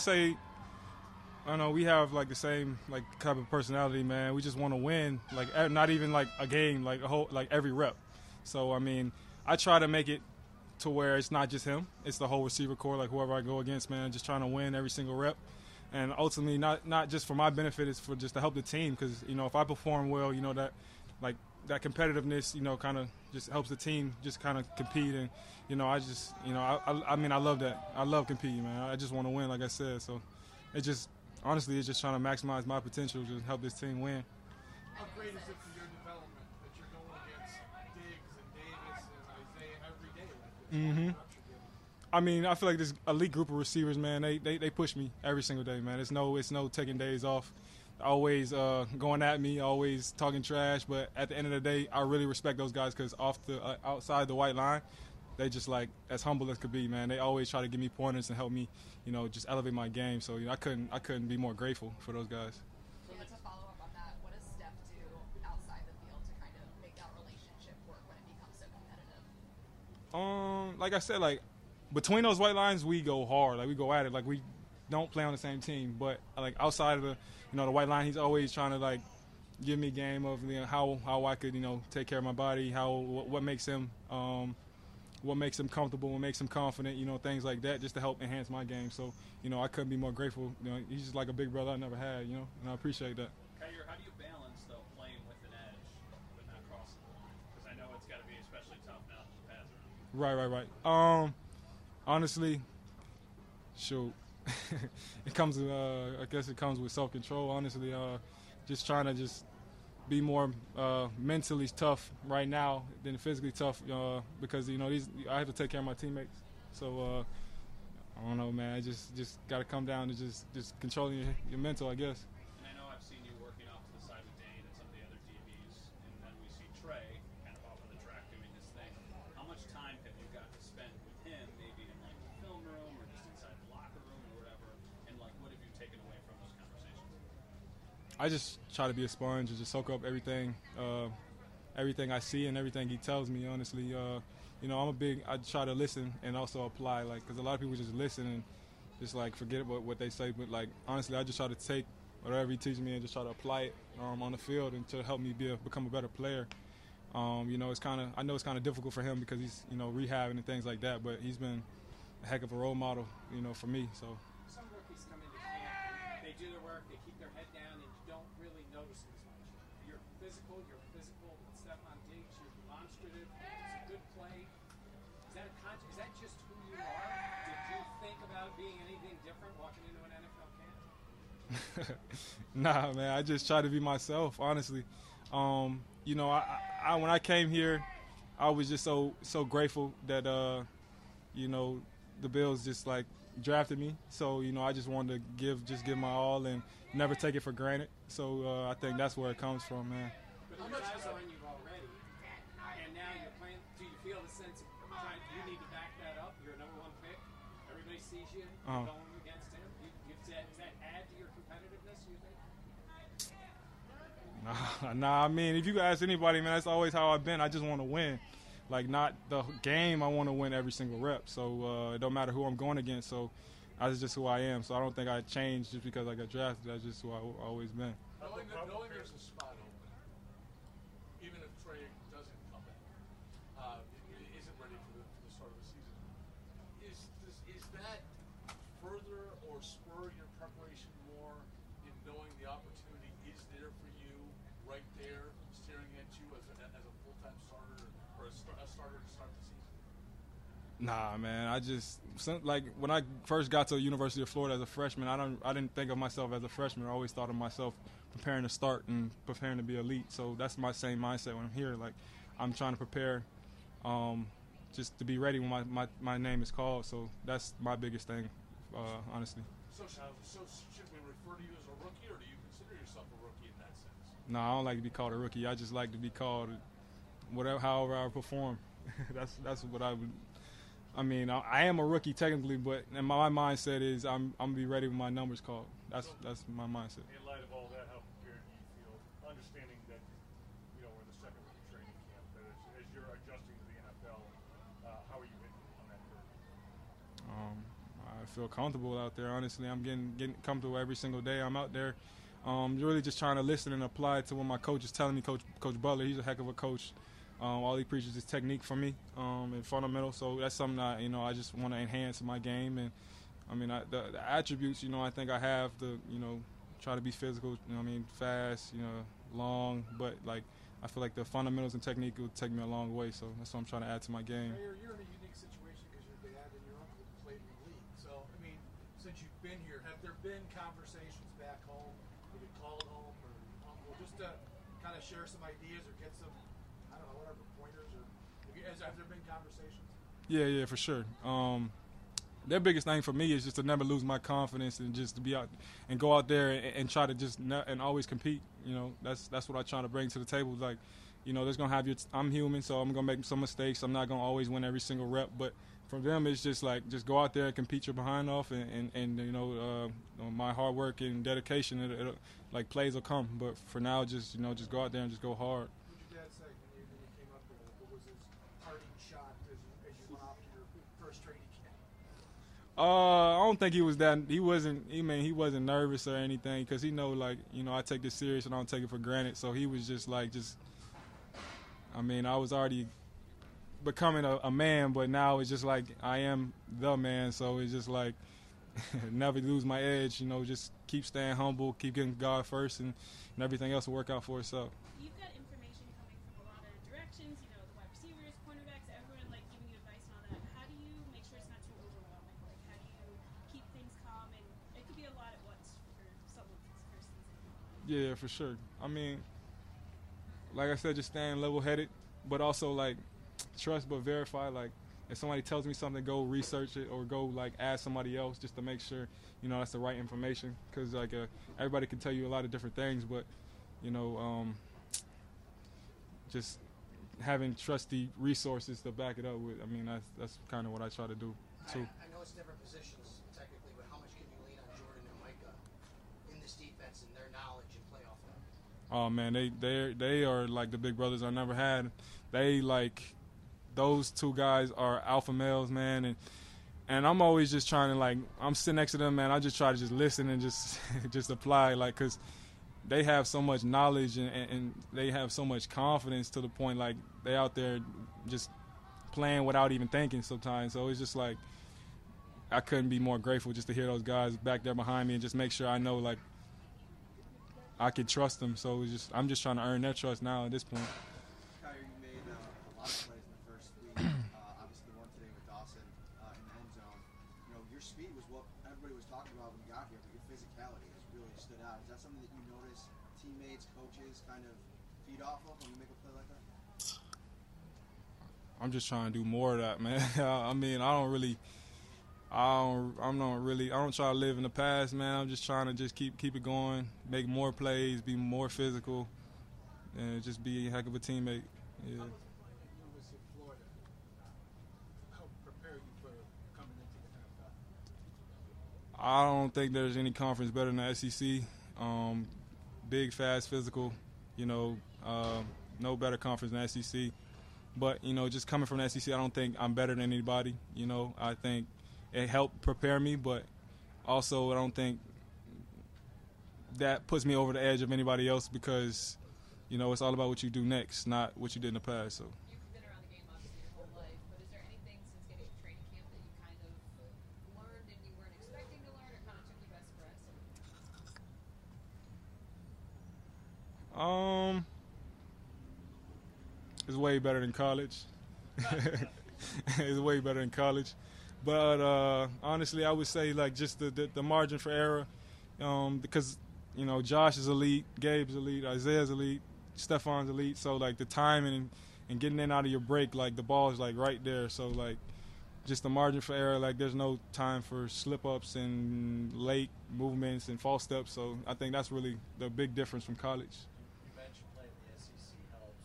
Say, I don't know. We have like the same like type of personality, man. We just want to win. Like not even like a game, like a whole like every rep. So I mean, I try to make it to where it's not just him; it's the whole receiver corps. Like whoever I go against, man, just trying to win every single rep. And ultimately, not not just for my benefit, it's for just to help the team. Because you know, if I perform well, you know that like that competitiveness, you know, kind of just helps the team just kind of compete. And you know, I just you know, I, I I mean, I love that. I love competing, man. I just want to win, like I said. So it just honestly, it's just trying to maximize my potential to help this team win. How great is it for your development that you're going against Diggs and Davis and Isaiah every day like this? Mhm. I mean, I feel like this elite group of receivers, man. They, they they push me every single day, man. It's no it's no taking days off. Always uh, going at me, always talking trash. But at the end of the day, I really respect those guys because off the uh, outside the white line, they just like as humble as could be, man. They always try to give me pointers and help me, you know, just elevate my game. So you know, I couldn't I couldn't be more grateful for those guys. Yeah, to follow up on that, what does Steph do outside the field to kind of make that relationship work when it becomes so competitive? Um, like I said, like between those white lines, we go hard. Like we go at it. Like we don't play on the same team. But like outside of the, you know, the white line, he's always trying to like give me a game of you know, how how I could you know take care of my body, how what, what makes him um, what makes him comfortable, what makes him confident, you know, things like that, just to help enhance my game. So you know, I couldn't be more grateful. You know, he's just like a big brother I never had. You know, and I appreciate that. Kaiir, how do you balance though playing with an edge but not crossing the line? Because I know it's got to be especially tough now that the pads are. Right, right, right. Um, honestly, shoot, it comes. Uh, I guess it comes with self control. Honestly, uh, just trying to just be more uh, mentally tough right now than physically tough uh, because you know these I have to take care of my teammates. So uh, I don't know, man. I just just got to come down to just just controlling your, your mental, I guess. And I know I've seen you working off to the side with Dane and some of the other DBs, and then we see Trey kind of off on the track doing his thing. How much time have you got to spend with him, maybe in like the film room or just inside the locker room or whatever? And like, what have you taken away from those conversations? I just try to be a sponge and just soak up everything, uh, everything I see and everything he tells me. Honestly, uh, you know, I'm a big. I try to listen and also apply, like, because a lot of people just listen and just like forget what what they say. But like, honestly, I just try to take whatever he teaches me and just try to apply it um, on the field and to help me be a, become a better player. Um, you know, it's kind of I know it's kind of difficult for him because he's you know rehabbing and things like that. But he's been a heck of a role model, you know, for me. So. Some rookies come into camp, they do their work, they keep their head down, and you don't really notice it as much. You're physical, you're physical with Stefon Diggs, you're demonstrative, it's a good play. Is that a con- is that just who you are? Did you think about being anything different walking into an NFL nah, man. I just try to be myself, honestly. Um, you know, I, I when I came here, I was just so so grateful that uh, you know the Bills just like drafted me. So you know, I just wanted to give just give my all and never take it for granted. So uh, I think that's where it comes from, man. But your eyes on you already, and now you're playing. Do you feel the sense of you need to back that up? You're a number one pick. Everybody sees you. Uh-huh. going against him. You, you, does, that, does that add to your competitiveness? You think? Nah, I mean, if you ask anybody, man, that's always how I've been. I just want to win. Like, not the game, I want to win every single rep. So uh, it don't matter who I'm going against. So that's just who I am. So I don't think I changed just because I got drafted. That's just who I've always been. A spot open, even if Trey doesn't come in, uh, i- isn't ready for the, for the start of the season, is, does, is that further or spur your preparation more in knowing the opportunity is there for you right there, staring at you as a, full-time starter or a, star, a starter to start the season? Nah, man. I just some- like when I first got to the University of Florida as a freshman, I don't I didn't think of myself as a freshman. I always thought of myself preparing to start and preparing to be elite. So that's my same mindset when I'm here. Like I'm trying to prepare, um, just to be ready when my, my, my name is called. So that's my biggest thing, uh, honestly. So, so should we refer to you as a rookie, or do you consider yourself a rookie in that sense? No, I don't like to be called a rookie. I just like to be called whatever, however I perform. that's that's what I would. I mean, I, I am a rookie technically, but and my, mindset is I'm I'm gonna be ready when my numbers called. That's that's my mindset. In light of all that, how prepared do you feel, understanding that you know we're in the second week of training camp, but as, as you're adjusting to the NFL, uh, how are you hitting on that curve? Um, I feel comfortable out there. Honestly, I'm getting getting comfortable every single day. I'm out there, um, really just trying to listen and apply to what my coach is telling me. Coach Coach Butler, he's a heck of a coach. Um, all he preaches is technique for me um, and fundamental. So that's something that you know I just want to enhance my game. And I mean, I, the, the attributes you know I think I have to you know try to be physical. You know, I mean, fast. You know, long. But like I feel like the fundamentals and technique will take me a long way. So that's what I'm trying to add to my game. Mayor, you're in a unique situation because your dad and your uncle played in the league. So, I mean, since you've been here, have there been conversations back home? Have you called home or your uncle just to share some ideas or get some, I don't know, whatever pointers or have, you, have there been conversations? Yeah, yeah, for sure. Um, their biggest thing for me is just to never lose my confidence and just to be out and go out there and, and try to just ne- and always compete. You know, that's that's what I try to bring to the table. Like, you know, there's gonna have your. I'm human, so I'm gonna make some mistakes. I'm not gonna always win every single rep, but from them, it's just like just go out there and compete your behind off, and and, and you know, uh, my hard work and dedication, it, it'll, like plays will come. But for now, just you know, just go out there and just go hard. What did your dad say when you, came up there? What was his parting shot as you, as went off to your first training camp? Uh, I don't think he was that. He wasn't. He mean he wasn't nervous or anything because he know like you know I take this serious and I don't take it for granted. So he was just like just. I mean, I was already becoming a, a man, but now it's just like I am the man. So it's just like never lose my edge. You know, just keep staying humble, keep getting God first, and, and everything else will work out for itself. You've got information coming from a lot of directions, you know, the wide receivers, cornerbacks, everyone like giving you advice and all that. How do you make sure it's not too overwhelming? Like, how do you keep things calm? And it could be a lot at once for someone's first season. Yeah, for sure. I mean, like I said, just staying level-headed, but also like trust but verify. Like if somebody tells me something, go research it or go like ask somebody else just to make sure you know that's the right information. Because like uh, everybody can tell you a lot of different things, but you know, um, just having trusty resources to back it up with. I mean, that's that's kind of what I try to do too. I know it's different positions technically, but how much can you lean on Jordan and Micah in this defense and their knowledge and playoff? Oh man, they they they are like the big brothers I never had. They like those two guys are alpha males, man, and and I'm always just trying to like I'm sitting next to them, man. I just try to just listen and just just apply, like, cause they have so much knowledge and, and, they have so much confidence to the point like they out there just playing without even thinking sometimes. So it's just like I couldn't be more grateful just to hear those guys back there behind me and just make sure I know like I could trust them. So just I'm just trying to earn their trust now at this point. Kaiir, you made uh, a lot of plays in the first week. Uh, obviously, the one today with Dawson uh, in the end zone. You know, your speed was what everybody was talking about when you got here, but your physicality has really stood out. Is that something that you notice teammates, coaches kind of feed off of when you make a play like that? I'm just trying to do more of that, man. I mean, I don't really, I don't, I'm not really, I don't try to live in the past, man. I'm just trying to just keep keep it going, make more plays, be more physical, and just be a heck of a teammate. Yeah. You was in Florida. Help prepare you for coming into the NFL. I don't think there's any conference better than the SEC. Um, big, fast, physical. You know, uh, no better conference than SEC. But you know, just coming from the SEC, I don't think I'm better than anybody. You know, I think it helped prepare me, but also I don't think that puts me over the edge of anybody else because you know it's all about what you do next, not what you did in the past. So. You've been around the game obviously your whole life, but is there anything since getting to training camp that you kind of learned and you weren't expecting to learn, or kind of took you by surprise? Um, it's way better than college. it's way better than college, but uh, honestly, I would say like just the, the, the margin for error, um, because you know Josh is elite, Gabe's elite, Isaiah's elite, Stefon's elite. So like the timing and, and getting in out of your break, like the ball is like right there. So like just the margin for error, like there's no time for slip ups and late movements and false steps. So I think that's really the big difference from college. You mentioned playing the SEC helps.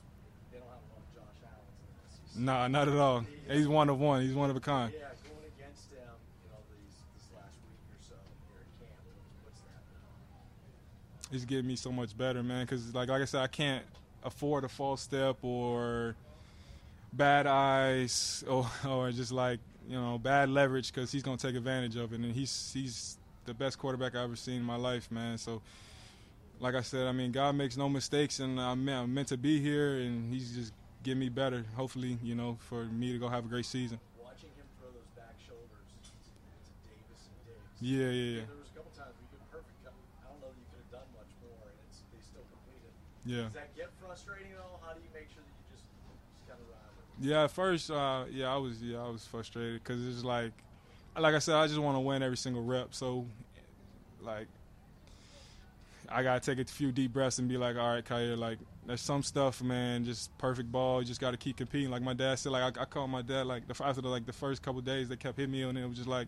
They don't have a lot of Josh Allens in the SEC. Nah, not at all. He's one of one. He's one of a kind. Yeah, going against him, you know, these this last week or so here at camp, what's that? He's getting me so much better, man. Because like like I said, I can't afford a false step or bad eyes or or just like you know bad leverage because he's gonna take advantage of it. And he's he's the best quarterback I've ever seen in my life, man. So. Like I said, I mean, God makes no mistakes, and I'm, I'm meant to be here, and He's just getting me better. Hopefully, you know, for me to go have a great season. Watching him throw those back shoulders to, Davis and Diggs. Yeah, yeah, yeah. There was a couple times we did perfect. cut. I don't know that you could have done much more, and it's they still completed. Yeah. Does that get frustrating at all? How do you make sure that you just, just kind of ride with it? Yeah, at first, uh, yeah, I was, yeah, I was frustrated because it's like, like I said, I just want to win every single rep. So, like, I gotta take a few deep breaths and be like, all right, Kaya, like, there's some stuff, man, just perfect ball. You just gotta keep competing. Like my dad said, like I, I called my dad like the, after the, like the first couple days, they kept hitting me, and it was just like,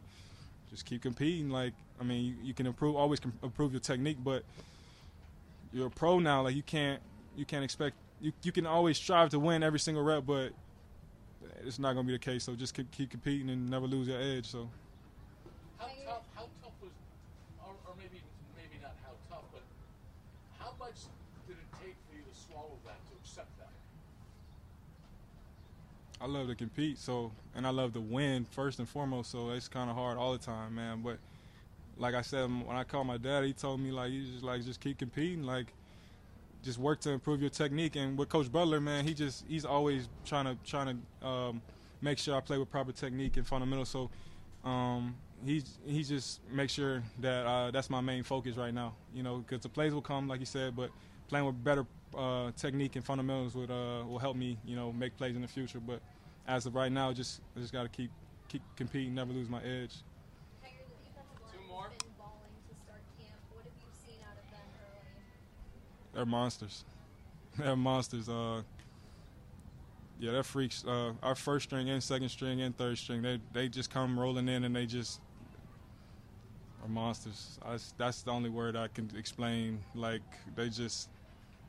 just keep competing. Like, I mean, you, you can improve, always improve your technique, but you're a pro now. Like, you can't, you can't expect. You, you can always strive to win every single rep, but it's not gonna be the case. So just keep, keep competing and never lose your edge. So. How tough? How tough was, or, or maybe maybe not how tough, but how much did it take for you to swallow that, to accept that? I love to compete, so and I love to win first and foremost. So it's kind of hard all the time, man. But like I said, when I called my dad, he told me like you just like just keep competing, like just work to improve your technique. And with Coach Butler, man, he just he's always trying to trying to um, make sure I play with proper technique and fundamentals. So um, he he just makes sure that uh, that's my main focus right now. You know, because the plays will come, like you said, but playing with better uh, technique and fundamentals would uh, will help me, you know, make plays in the future. But as of right now, just I just got to keep keep competing, never lose my edge. Two more. Been balling to start camp. What have you seen out of them early? They're monsters. They're monsters. Uh, yeah, they're freaks. Uh, our first string and second string and third string, they they just come rolling in and they just are monsters. I, that's the only word I can explain. Like they just